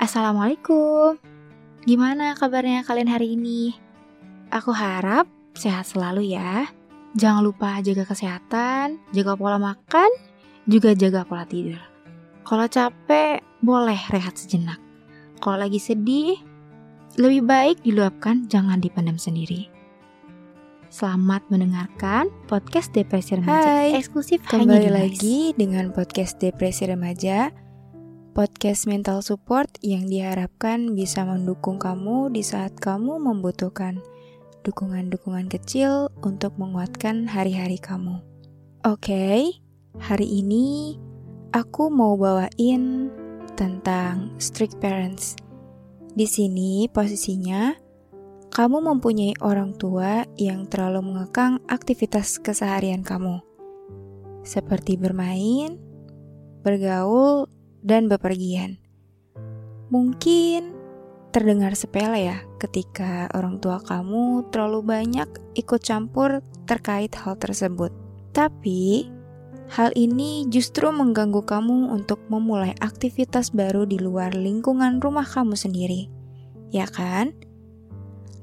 Assalamualaikum. Gimana kabarnya kalian hari ini? Aku harap sehat selalu ya. Jangan lupa jaga kesehatan, jaga pola makan, juga jaga pola tidur. Kalau capek, boleh rehat sejenak. Kalau lagi sedih, lebih baik diluapkan, jangan dipendam sendiri. Selamat mendengarkan podcast Depresi Remaja Hai, eksklusif Kembali hanya di lagi dengan podcast Depresi Remaja Podcast mental support yang diharapkan bisa mendukung kamu di saat kamu membutuhkan Dukungan-dukungan kecil untuk menguatkan hari-hari kamu. Oke, hari ini aku mau bawain tentang strict parents. Di sini posisinya kamu mempunyai orang tua yang terlalu mengekang aktivitas keseharian kamu. Seperti bermain, bergaul, dan bepergian. Mungkin terdengar sepele ya ketika orang tua kamu terlalu banyak ikut campur terkait hal tersebut. Tapi, hal ini justru mengganggu kamu untuk memulai aktivitas baru di luar lingkungan rumah kamu sendiri. Ya kan?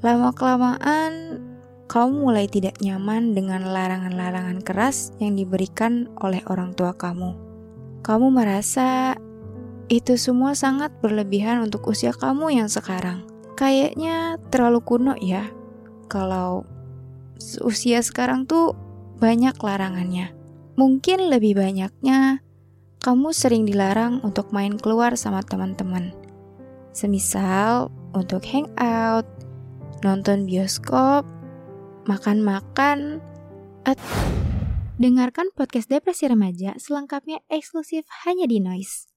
Lama-kelamaan, kamu mulai tidak nyaman dengan larangan-larangan keras yang diberikan oleh orang tua kamu. Kamu merasa itu semua sangat berlebihan untuk usia kamu yang sekarang. Kayaknya terlalu kuno ya. Kalau usia sekarang tuh banyak larangannya. Mungkin lebih banyaknya kamu sering dilarang untuk main keluar sama teman-teman. Semisal untuk hangout, nonton bioskop, makan-makan, Dengarkan podcast Depresi Remaja selengkapnya eksklusif hanya di Noise.